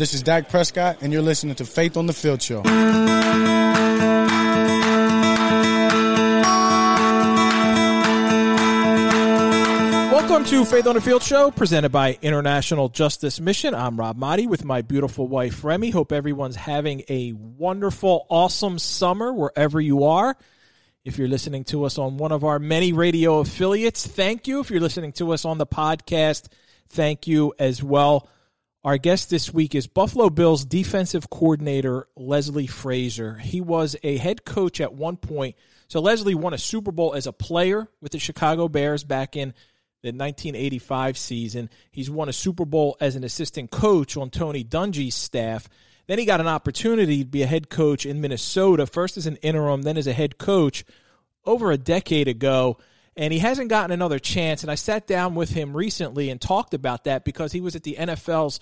This is Dak Prescott, and you're listening to Faith on the Field Show. Welcome to Faith on the Field Show, presented by International Justice Mission. I'm Rob Maaddi with my beautiful wife Remy. Hope everyone's having a wonderful, awesome summer wherever you are. If you're listening to us on one of our many radio affiliates, thank you. If you're listening to us on the podcast, thank you as well. Our guest this week is Buffalo Bills defensive coordinator Leslie Frazier. He was a head coach at one point. So Leslie won a Super Bowl as a player with the Chicago Bears back in the 1985 season. He's won a Super Bowl as an assistant coach on Tony Dungy's staff. Then he got an opportunity to be a head coach in Minnesota, first as an interim, then as a head coach over a decade ago. And he hasn't gotten another chance. And I sat down with him recently and talked about that because he was at the NFL's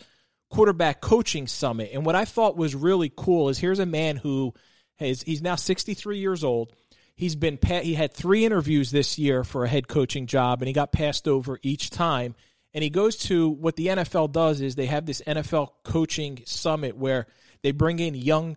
quarterback coaching summit. And what I thought was really cool is here's a man who has, he's now 63 years old. He's been he had three interviews this year for a head coaching job, and he got passed over each time. And he goes to what the NFL does is they have this NFL coaching summit where they bring in young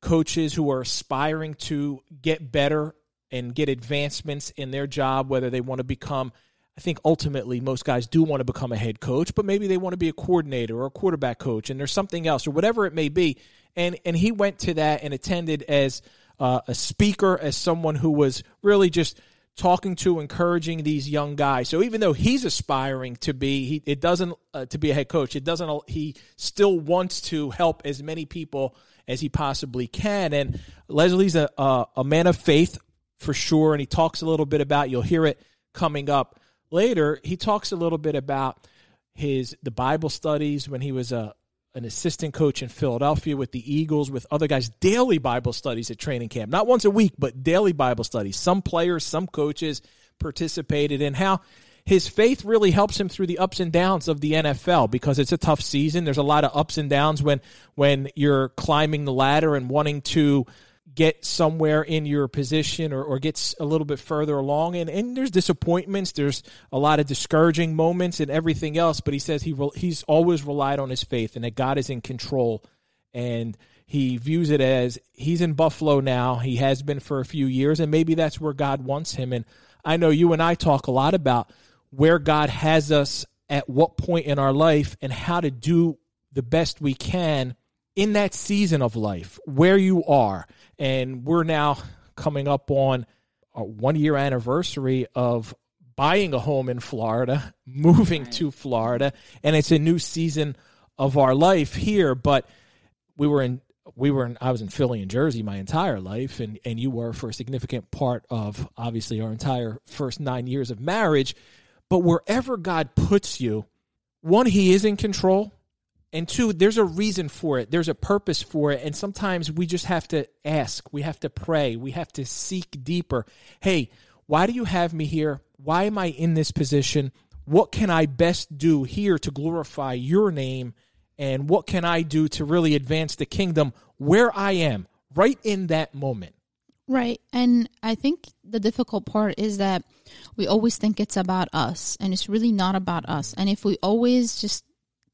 coaches who are aspiring to get better and get advancements in their job, whether they want to become. I think ultimately most guys do want to become a head coach, but maybe they want to be a coordinator or a quarterback coach, and there's something else or whatever it may be. And and he went to that and attended as uh, a speaker, as someone who was really just talking to, encouraging these young guys. So even though he's aspiring to be, he, it doesn't uh, to be a head coach. It doesn't. He still wants to help as many people as he possibly can. And Leslie's a a, a man of faith for sure, and he talks a little bit about. You'll hear it coming up later. He talks a little bit about his the Bible studies when he was a an assistant coach in Philadelphia with the Eagles, with other guys, daily Bible studies at training camp. Not once a week, but daily Bible studies. Some players, some coaches participated in how his faith really helps him through the ups and downs of the NFL because it's a tough season. There's a lot of ups and downs when when you're climbing the ladder and wanting to get somewhere in your position or, or gets a little bit further along. And, and there's disappointments, there's a lot of discouraging moments and everything else. But he says he he's always relied on his faith and that God is in control. And he views it as he's in Buffalo now. He has been for a few years, and maybe that's where God wants him. And I know you and I talk a lot about where God has us at what point in our life and how to do the best we can in that season of life where you are and we're now coming up on a one year anniversary of buying a home in Florida, moving right. to Florida, and it's a new season of our life here. But we were in we were in I was in Philly and Jersey my entire life and and you were for a significant part of obviously our entire first 9 years of marriage but wherever God puts you one he is in control and two there's a reason for it. There's a purpose for it. And sometimes we just have to ask. We have to pray. We have to seek deeper. Hey why do you have me here? Why am i in this position? What can i best do here to glorify your name? And what can i do to really advance the kingdom where i am right in that moment? Right. And i think the difficult part is that we always think it's about us and it's really not about us. And if we always just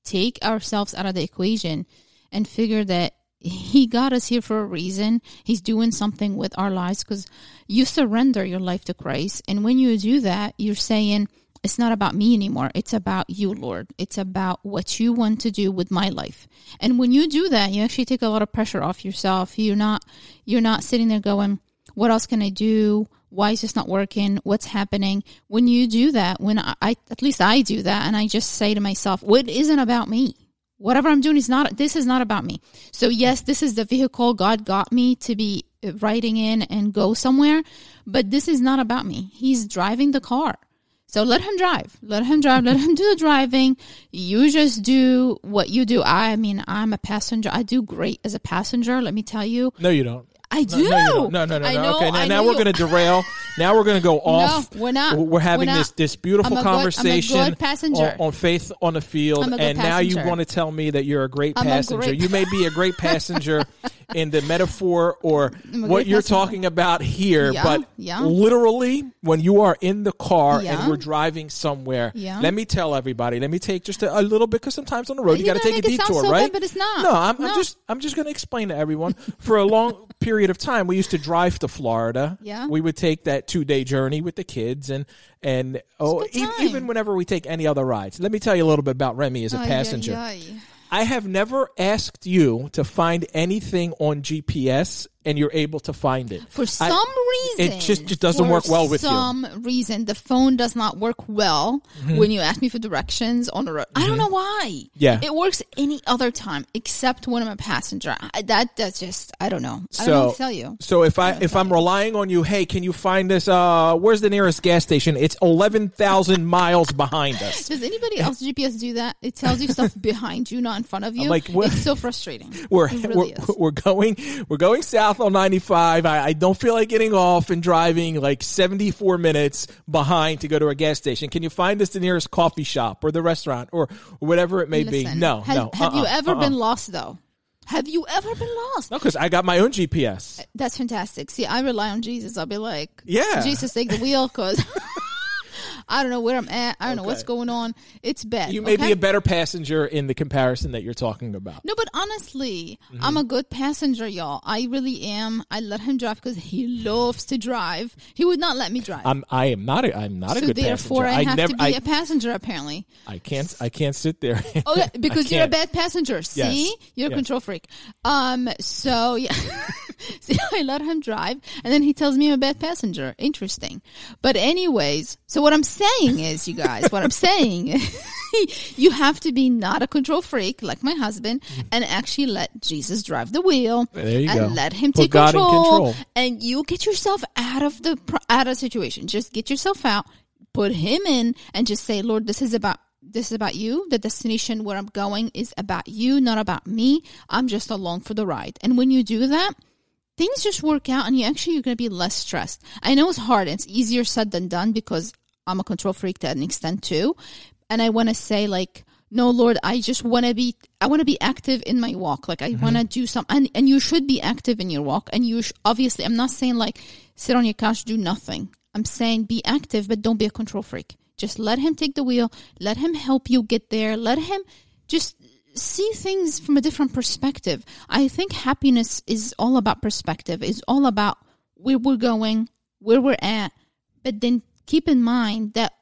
take ourselves out of the equation and figure that he got us here for a reason. He's doing something with our lives because you surrender your life to Christ. And when you do that, you're saying, it's not about me anymore. It's about you, Lord. It's about what you want to do with my life. And when you do that, you actually take a lot of pressure off yourself. You're not you're not sitting there going, what else can I do? Why is this not working? What's happening? When you do that, when I, I at least I do that, and I just say to myself, what isn't about me? Whatever I'm doing is not, this is not about me. So, yes, this is the vehicle God got me to be riding in and go somewhere, but this is not about me. He's driving the car. So let him drive. Let him drive. Let him do the driving. You just do what you do. I mean, I'm a passenger. I do great as a passenger. Let me tell you. No, you don't. I do. No, no, no, no, no. no. okay, now, now we're going to derail now we're going to go off. No, we're not. We're having We're not. this this beautiful a good- a conversation good passenger. On, on faith on the field, a good and now you want to tell me that you're a great I'm a passenger. great- you may be a great passenger in the metaphor or what you're passenger. talking about here, Yeah, but yeah. literally when you are in the car Yeah. and we're driving somewhere, let me tell everybody. Let me take just a, a little bit because sometimes on the road you You're got to take a make it sound detour, so right? bad, but it's not. No, I'm, I'm just I'm just going to explain to everyone. For a long period of time, we used to drive to Florida. Yeah. we would take that two day journey with the kids and and oh, e- even whenever we take any other rides. Let me tell you a little bit about Remy as a Ay, passenger. ay, ay. I have never asked you to find anything on GPS and you're able to find it. For I- some reason, it just- just doesn't work well with you. For some reason, the phone does not work well Mm-hmm. when you ask me for directions on the road. I don't know why. Yeah. it works any other time except when I'm a passenger. I, that that's just I don't know. I So, don't know to tell you. so if I if I'm relying on you, hey, can you find this Uh, where's the nearest gas station? It's eleven thousand miles behind us. Does anybody else GPS do that? It tells you stuff behind you, not in front of you. like, it's so frustrating. We're it really we're, is. we're going we're going south on 95. I, I don't feel like getting off and driving like 74 minutes behind to go to a gas station. Can you find us the nearest coffee shop or the restaurant or whatever it may be? No, has- no. Have you uh-uh, ever uh-uh. been lost though? Have you ever been lost? No, because I got my own GPS. That's fantastic. See, I rely on Jesus. I'll be like, Yeah. Jesus, take the wheel, because I don't know where I'm at. I don't know what's going on. It's bad. You may okay? be a better passenger in the comparison that you're talking about. no, but honestly, Mm-hmm. I'm a good passenger, y'all. I really am. I let him drive because he loves to drive. He would not let me drive. I'm I am not a I'm not a so good therefore, passenger. I have never to be I, a passenger. Apparently, I can't I can't sit there. oh, because you're a bad passenger. See, Yes. you're a Yes. control freak. Um, so yeah. See, I let him drive, and then he tells me I'm a bad passenger. Interesting. But anyways, so what I'm saying is, you guys, what I'm saying, is, you have to be not a control freak like my husband, mm-hmm. and actually let Jesus drive the wheel. There you and go. let him Put take control, control. and you get yourself out of the out of the situation. Just get yourself out, put him in, and just say, Lord, this is about this is about you. The destination where I'm going is about you, not about me. I'm just along for the ride. And when you do that, things just work out and you actually you're going to be less stressed. I know it's hard. It's easier said than done because I'm a control freak to an extent too. And I want to say like, no, Lord, I just want to be, I want to be active in my walk. Like I mm-hmm. want to do some, and, and you should be active in your walk. And you sh- obviously, I'm not saying like sit on your couch, do nothing. I'm saying be active, but don't be a control freak. Just let him take the wheel. Let him help you get there. Let him just see things from a different perspective. I think happiness is all about perspective. It's all about where we're going, where we're at. But then keep in mind that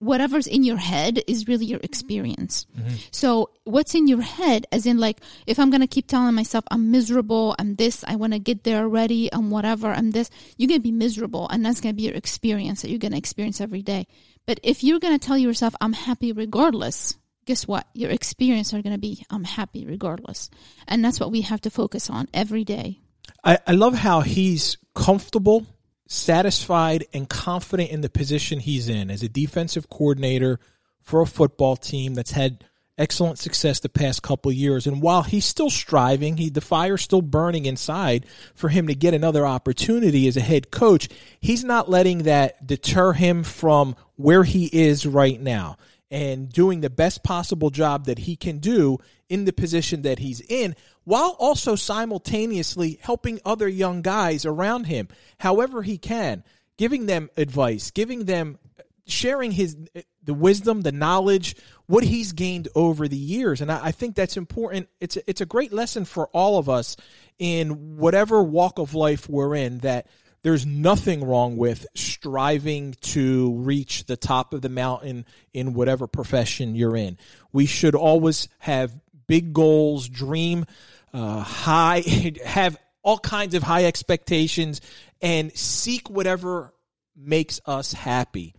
whatever's in your head is really your experience. Mm-hmm. So what's in your head, as in like, if I'm gonna keep telling myself I'm miserable, I'm this, I want to get there already, I'm whatever, I'm this, you're gonna be miserable, and that's gonna be your experience that you're gonna experience every day. But if you're gonna tell yourself I'm happy regardless, guess what? Your experience are gonna be I'm happy regardless, and that's what we have to focus on every day. I, I love how he's comfortable, satisfied, and confident in the position he's in as a defensive coordinator for a football team that's had excellent success the past couple years. And while he's still striving, he the fire's still burning inside for him to get another opportunity as a head coach. He's not letting that deter him from where he is right now and doing the best possible job that he can do in the position that he's in while also simultaneously helping other young guys around him however he can giving them advice giving them sharing his the wisdom the knowledge what he's gained over the years. And I, I think that's important. It's a, it's a great lesson for all of us in whatever walk of life we're in that there's nothing wrong with striving to reach the top of the mountain in whatever profession you're in. We should always have big goals, dream uh, high, have all kinds of high expectations, and seek whatever makes us happy.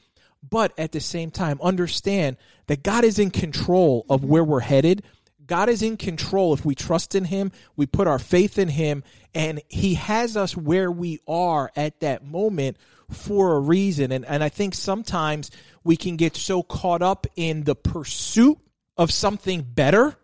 But at the same time, understand that God is in control of where we're headed. God is in control. If we trust in Him, we put our faith in Him, and He has us where we are at that moment for a reason. And, and I think sometimes we can get so caught up in the pursuit of something better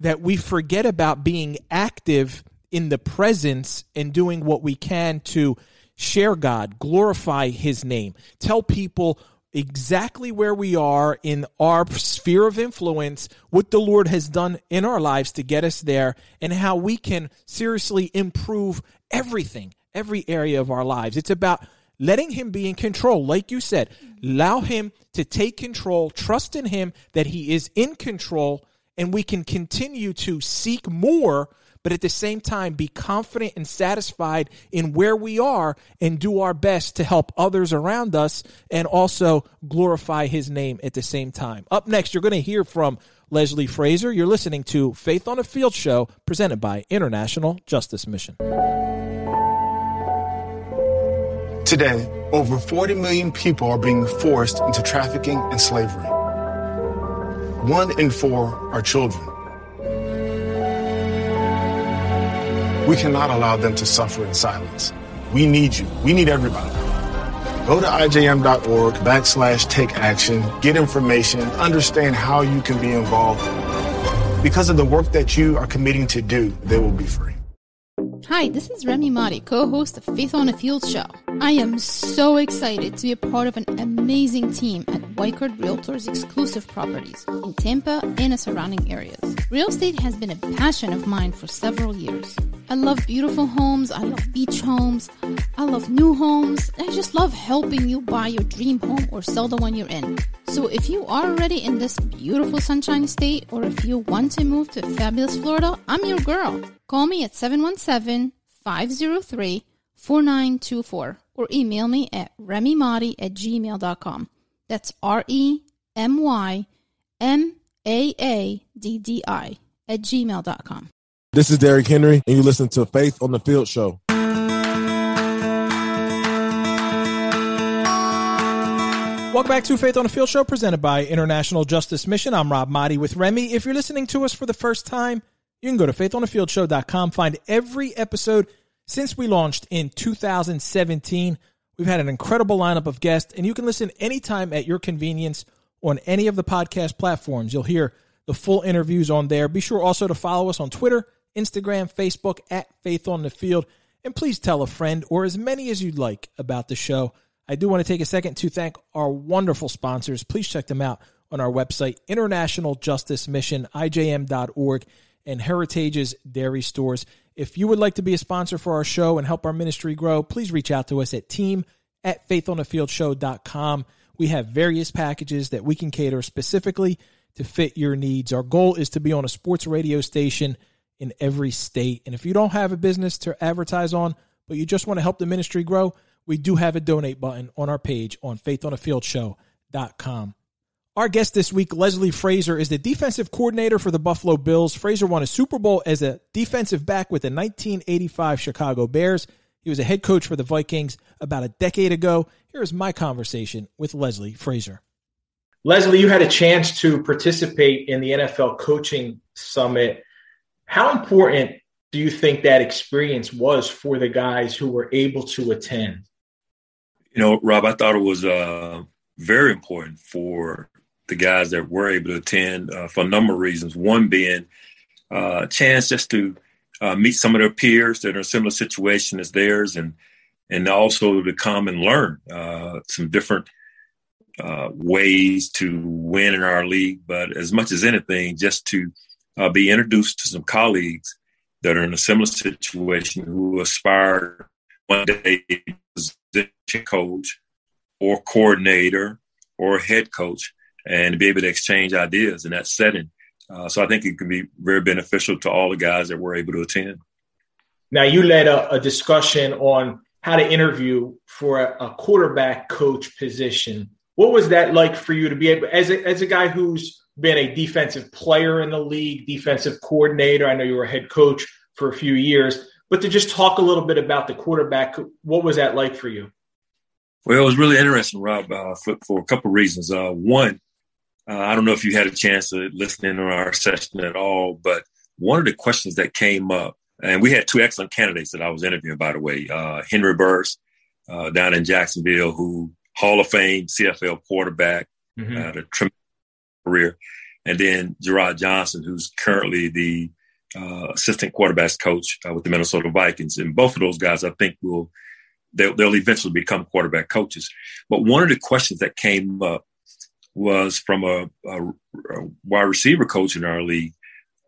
that we forget about being active in the presence and doing what we can to share God, glorify his name, tell people exactly where we are in our sphere of influence, what the Lord has done in our lives to get us there, and how we can seriously improve everything, every area of our lives. It's about letting Him be in control. Like you said, allow Him to take control, trust in Him that He is in control, and we can continue to seek more but at the same time be confident and satisfied in where we are and do our best to help others around us and also glorify his name at the same time. Up next, you're going to hear from Leslie Frazier. You're listening to Faith on a Field show presented by International Justice Mission. Today, over 40 million people are being forced into trafficking and slavery. One in four are children. We cannot allow them to suffer in silence. We need you. We need everybody. Go to ijm.org backslash take action, get information, understand how you can be involved. Because of the work that you are committing to do, they will be free. Hi, this is Remy Maaddi, co-host of Faith on the Field show. I am so excited to be a part of an amazing team at Weichert Realtors exclusive properties in Tampa and the surrounding areas. Real estate has been a passion of mine for several years. I love beautiful homes, I love beach homes, I love new homes. I just love helping you buy your dream home or sell the one you're in. So if you are already in this beautiful sunshine state or if you want to move to fabulous Florida, I'm your girl. Call me at 717 503 4924 or email me at remymaaddi at gmail.com. That's R E M Y M A A D D I at gmail.com. This is Derrick Henry, and you listen to Faith on the Field Show. Welcome back to Faith on the Field Show presented by International Justice Mission. I'm Rob Maaddi with Remy. If you're listening to us for the first time, you can go to faithonthefieldShow.com, find every episode since we launched in 2017. We've had an incredible lineup of guests, and you can listen anytime at your convenience on any of the podcast platforms. You'll hear the full interviews on there. Be sure also to follow us on Twitter, Instagram, Facebook at Faith on the Field, and please tell a friend or as many as you'd like about the show. I do want to take a second to thank our wonderful sponsors. Please check them out on our website, International Justice Mission, IJM.org, and Heritage's Dairy Stores. If you would like to be a sponsor for our show and help our ministry grow, please reach out to us at team at faithonthefieldShow.com. We have various packages that we can cater specifically to fit your needs. Our goal is to be on a sports radio station in every state. And if you don't have a business to advertise on, but you just want to help the ministry grow, we do have a donate button on our page on faithonthefieldShow.com. Our guest this week, Leslie Frazier, is the defensive coordinator for the Buffalo Bills. Frazier won a Super Bowl as a defensive back with the 1985 Chicago Bears. He was a head coach for the Vikings about a decade ago. Here is my conversation with Leslie Frazier. Leslie, you had a chance to participate in the NFL Coaching Summit. How important do you think that experience was for the guys who were able to attend? You know, Rob, I thought it was uh, very important for the guys that were able to attend uh, for a number of reasons. One being uh, a chance just to uh, meet some of their peers that are in a similar situation as theirs, and and also to come and learn uh, some different uh, ways to win in our league. But as much as anything, just to uh, be introduced to some colleagues that are in a similar situation who aspire one day position coach or coordinator or head coach and be able to exchange ideas in that setting. Uh, so I think it can be very beneficial to all the guys that were able to attend. Now, you led a, a discussion on how to interview for a, a, quarterback coach position. What was that like for you to be able, as a, as a guy who's been a defensive player in the league, defensive coordinator? I know you were head coach for a few years, but to just talk a little bit about the quarterback, what was that like for you? Well, it was really interesting, Rob, uh, for, for, a couple of reasons. Uh, one, uh, I don't know if you had a chance to listen in on our session at all, but one of the questions that came up, and we had two excellent candidates that I was interviewing, by the way, uh, Henry Burris uh, down in Jacksonville, who Hall of Fame CFL quarterback, mm-hmm. had a tremendous career, and then Jerrod Johnson, who's currently the uh, assistant quarterbacks coach uh, with the Minnesota Vikings. And both of those guys, I think, will they'll, they'll eventually become quarterback coaches. But one of the questions that came up was from a, a, a wide receiver coach in our league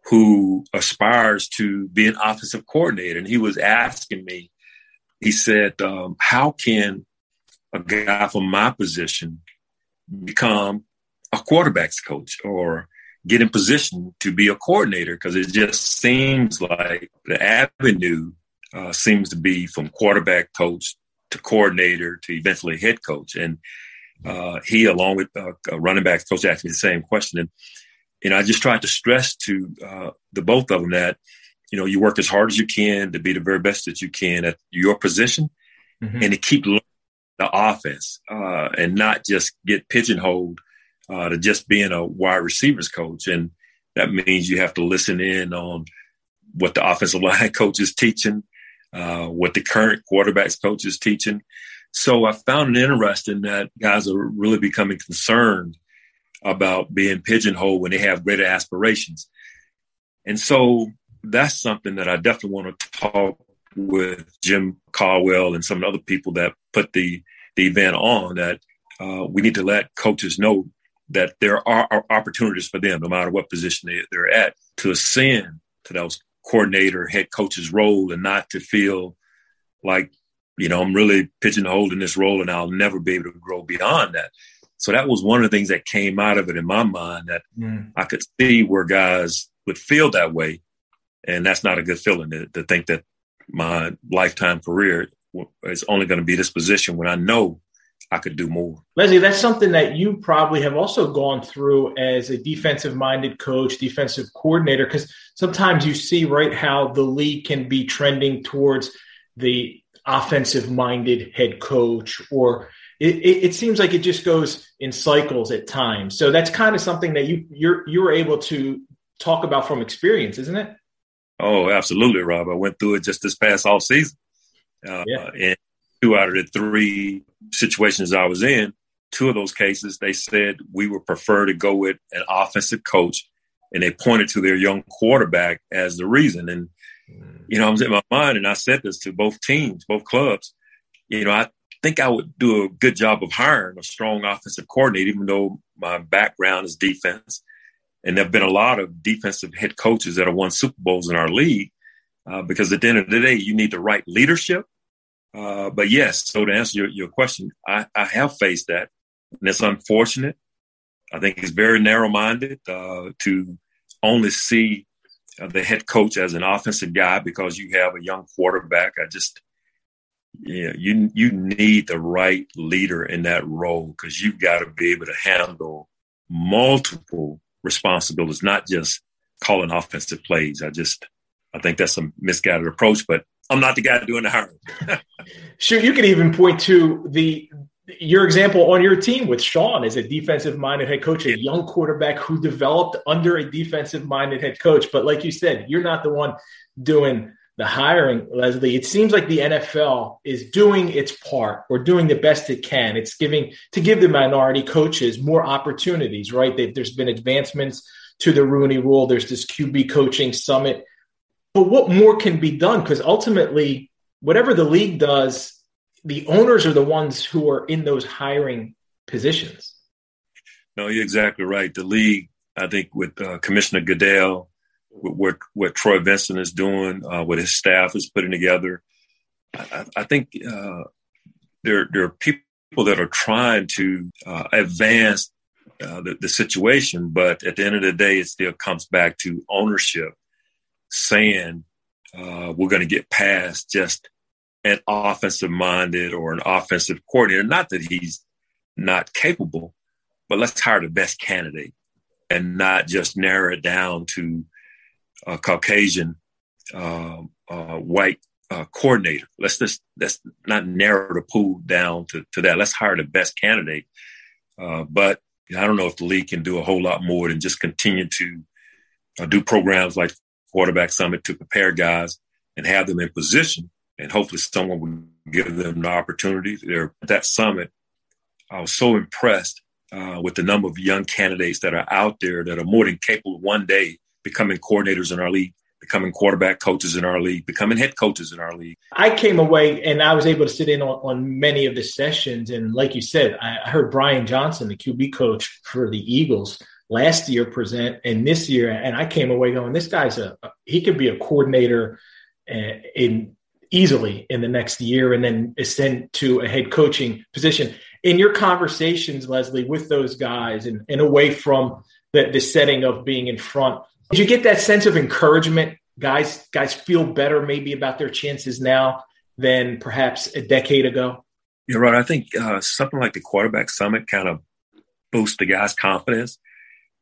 who aspires to be an offensive coordinator. And he was asking me, he said, um, how can a guy from my position become a quarterback's coach or get in position to be a coordinator? Because it just seems like the avenue uh, seems to be from quarterback coach to coordinator to eventually head coach. And uh, he, along with uh, running backs coach, asked me the same question. And, you know, I just tried to stress to uh, the both of them that, you know, you work as hard as you can to be the very best that you can at your position mm-hmm. and to keep learning the offense uh, and not just get pigeonholed uh, to just being a wide receivers coach. And that means you have to listen in on what the offensive line coach is teaching, uh, what the current quarterbacks coach is teaching. So I found it interesting that guys are really becoming concerned about being pigeonholed when they have greater aspirations. And so that's something that I definitely want to talk with Jim Caldwell and some of the other people that put the, the event on that uh, we need to let coaches know that there are opportunities for them, no matter what position they, they're at, to ascend to those coordinator, head coach's role and not to feel like, you know, I'm really pigeonholed in this role and I'll never be able to grow beyond that. So that was one of the things that came out of it in my mind that mm. I could see where guys would feel that way. And that's not a good feeling to, to think that my lifetime career is only going to be this position when I know I could do more. Leslie, that's something that you probably have also gone through as a defensive minded coach, defensive coordinator, because sometimes you see, right, how the league can be trending towards the offensive minded head coach, or it, it, it, seems like it just goes in cycles at times. So that's kind of something that you you're you were able to talk about from experience, isn't it? Oh, absolutely, Rob. I went through it just this past off season. Uh, yeah. And two out of the three situations I was in, two of those cases, they said we would prefer to go with an offensive coach, and they pointed to their young quarterback as the reason. And you know, I was in my mind, and I said this to both teams, both clubs. You know, I think I would do a good job of hiring a strong offensive coordinator, even though my background is defense. And there have been a lot of defensive head coaches that have won Super Bowls in our league. Uh, because at the end of the day, you need the right leadership uh, but yes, so to answer your, your question, I, I have faced that. And it's unfortunate. I think it's very narrow minded uh, to only see uh, the head coach as an offensive guy because you have a young quarterback. I just, yeah, you you need the right leader in that role because you've got to be able to handle multiple responsibilities, not just calling offensive plays. I just, I think that's a misguided approach, but I'm not the guy doing the hiring. sure, you could even point to the your example on your team with Sean as a defensive minded head coach, a young quarterback who developed under a defensive minded head coach. But like you said, you're not the one doing the hiring, Leslie. It seems like the NFL is doing its part or doing the best it can. It's giving to give the minority coaches more opportunities, right? there's been advancements to the Rooney Rule. There's this QB coaching summit but what more can be done? Because ultimately, whatever the league does, the owners are the ones who are in those hiring positions. No, you're exactly right. The league, I think, with uh, Commissioner Goodell, with what, what Troy Vincent is doing, uh, what his staff is putting together, I, I think uh, there there are people that are trying to uh, advance uh, the, the situation, but at the end of the day, it still comes back to ownership saying uh, we're going to get past just an offensive minded or an offensive coordinator. Not that he's not capable, but let's hire the best candidate and not just narrow it down to a Caucasian uh, uh, white uh, coordinator. Let's just let's not narrow the pool down to, to that. Let's hire the best candidate. Uh, but I don't know if the league can do a whole lot more than just continue to uh, do programs like quarterback summit to prepare guys and have them in position. And hopefully someone will give them the opportunity. There at that summit, I was so impressed uh, with the number of young candidates that are out there that are more than capable one day becoming coordinators in our league. becoming quarterback coaches in our league, becoming head coaches in our league. I came away and I was able to sit in on, on many of the sessions. And like you said, I heard Brian Johnson, the QB coach for the Eagles, last year present and this year. And I came away going, this guy's a, he could be a coordinator uh, in easily in the next year and then ascend to a head coaching position. In your conversations, Leslie, with those guys and, and away from the, the setting of being in front, did you get that sense of encouragement? Guys, guys feel better maybe about their chances now than perhaps a decade ago. You're right. I think uh, something like the quarterback summit kind of boosts the guys' confidence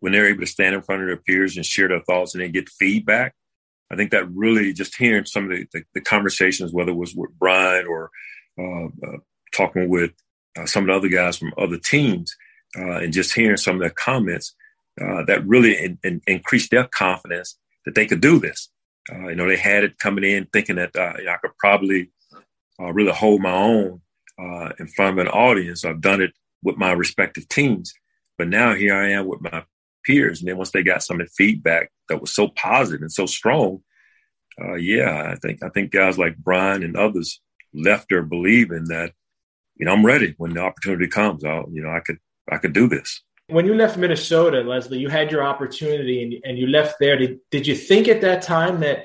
when they're able to stand in front of their peers and share their thoughts and then get feedback. I think that really just hearing some of the, the, the conversations, whether it was with Brian or uh, uh, talking with uh, some of the other guys from other teams, uh, and just hearing some of their comments, uh, that really in, in increased their confidence that they could do this. Uh, you know, they had it coming in thinking that I could probably really hold my own in front of an audience. I've done it with my respective teams, but now here I am with my peers. And then once they got some of the feedback that was so positive and so strong, uh, yeah, I think I think guys like Brian and others left there believing that, you know, I'm ready when the opportunity comes. I'll, you know, I could I could do this. When you left Minnesota, Leslie, you had your opportunity and, and you left there. Did, did you think at that time that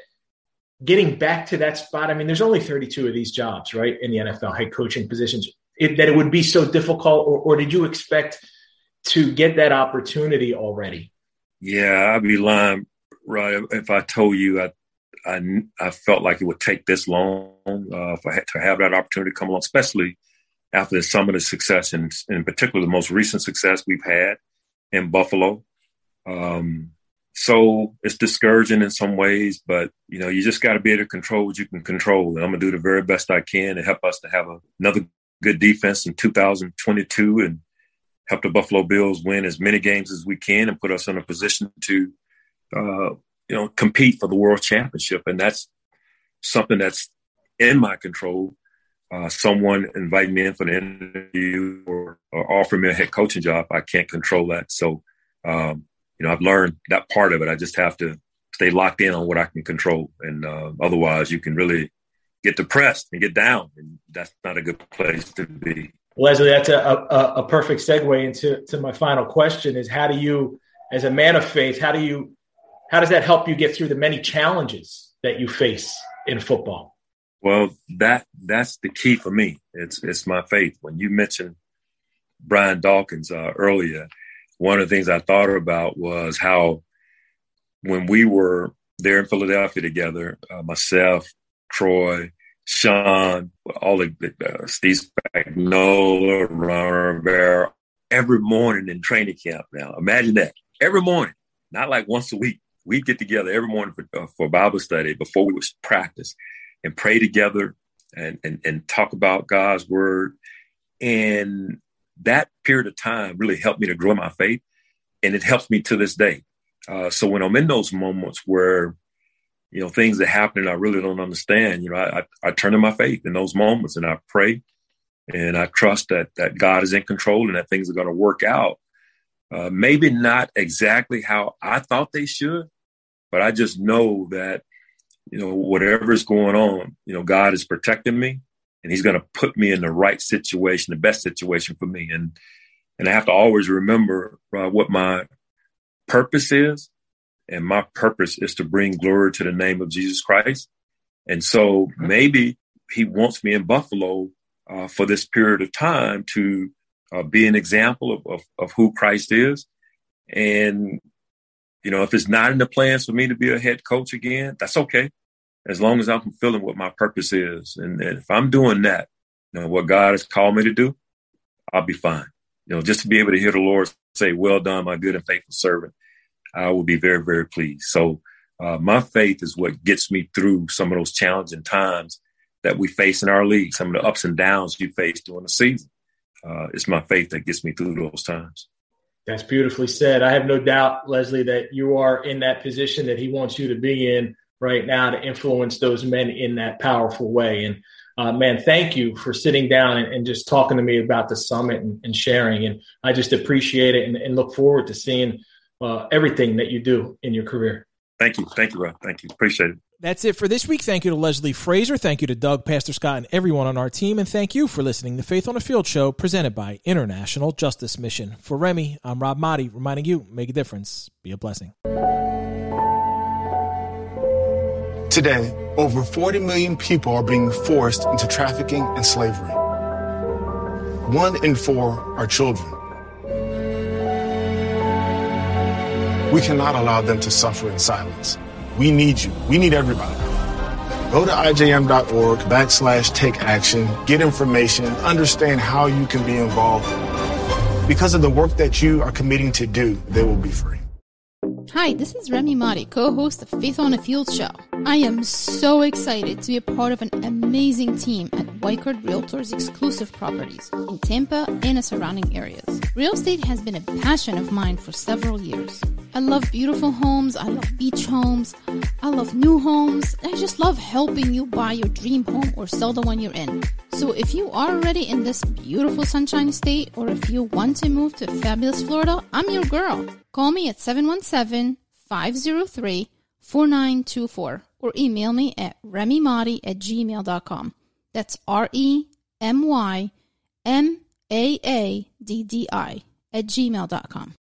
getting back to that spot? I mean, there's only 32 of these jobs, right, in the NFL head coaching positions. It, that it would be so difficult, or, or did you expect to get that opportunity already? Yeah, I'd be lying, right, if I told you I I, I felt like it would take this long uh, for to have that opportunity to come along, especially after some of the success and in particular the most recent success we've had in Buffalo. Um, so it's discouraging in some ways, but you know you just got to be able to control what you can control, and I'm gonna do the very best I can to help us to have a, another good defense in 2022 and help the Buffalo Bills win as many games as we can and put us in a position to, uh, you know, compete for the world championship. And that's something that's in my control. Uh, someone inviting me in for an interview or, or offering me a head coaching job, I can't control that. So, um, you know, I've learned that part of it. I just have to stay locked in on what I can control. And uh, otherwise, you can really get depressed and get down. And that's not a good place to be. Leslie, that's a, a, a, perfect segue into to my final question is how do you, as a man of faith, how do you, how does that help you get through the many challenges that you face in football? Well, that that's the key for me. It's it's my faith. When you mentioned Brian Dawkins uh, earlier, one of the things I thought about was how when we were there in Philadelphia together, uh, myself, Troy, Sean, all the uh, Steve Spagnuolo, Ron Rivera, every morning in training camp. Now, imagine that every morning, not like once a week. We get together every morning for, uh, for Bible study before we would practice and pray together and, and, and talk about God's word. And that period of time really helped me to grow my faith. And it helps me to this day. Uh, so when I'm in those moments where you know, things that happen and I really don't understand, you know, I, I, I turn to my faith in those moments and I pray and I trust that that God is in control and that things are going to work out. Uh, maybe not exactly how I thought they should, but I just know that you know whatever is going on, you know, God is protecting me, and He's going to put me in the right situation, the best situation for me, and and I have to always remember uh, what my purpose is, and my purpose is to bring glory to the name of Jesus Christ. And so maybe he wants me in Buffalo uh, for this period of time to uh, be an example of, of, of, who Christ is. And, you know, if it's not in the plans for me to be a head coach again, that's okay. As long as I'm fulfilling what my purpose is. And, and if I'm doing that, you know, what God has called me to do, I'll be fine. You know, just to be able to hear the Lord say, well done, my good and faithful servant. I will be very, very pleased. So uh, my faith is what gets me through some of those challenging times that we face in our league, some of the ups and downs you face during the season. Uh, it's my faith that gets me through those times. That's beautifully said. I have no doubt, Leslie, that you are in that position that he wants you to be in right now to influence those men in that powerful way. And uh, man, thank you for sitting down and, and, just talking to me about the summit and, and sharing. And I just appreciate it and, and look forward to seeing uh, everything that you do in your career. Thank you. Thank you, Rob. Thank you. Appreciate it. That's it for this week. Thank you to Leslie Frazier. Thank you to Dak Prescott, and everyone on our team. And thank you for listening to Faith on the Field show presented by International Justice Mission. For Remy, I'm Rob Maaddi, reminding you make a difference, be a blessing. Today, over 40 million people are being forced into trafficking and slavery. One in four are children. We cannot allow them to suffer in silence. We need you. We need everybody. Go to ijm.org backslash take action, get information, understand how you can be involved. Because of the work that you are committing to do, they will be free. Hi, this is Remy Maaddi, co-host of Faith on the Field show. I am so excited to be a part of an amazing team at Weichert Realtors exclusive properties in Tampa and the surrounding areas. Real estate has been a passion of mine for several years. I love beautiful homes, I love beach homes, I love new homes. I just love helping you buy your dream home or sell the one you're in. So if you are already in this beautiful sunshine state or if you want to move to fabulous Florida, I'm your girl. Call me at 717 503 4924 or email me at remymaaddi at gmail.com. That's R E M Y M A A D D I at gmail.com.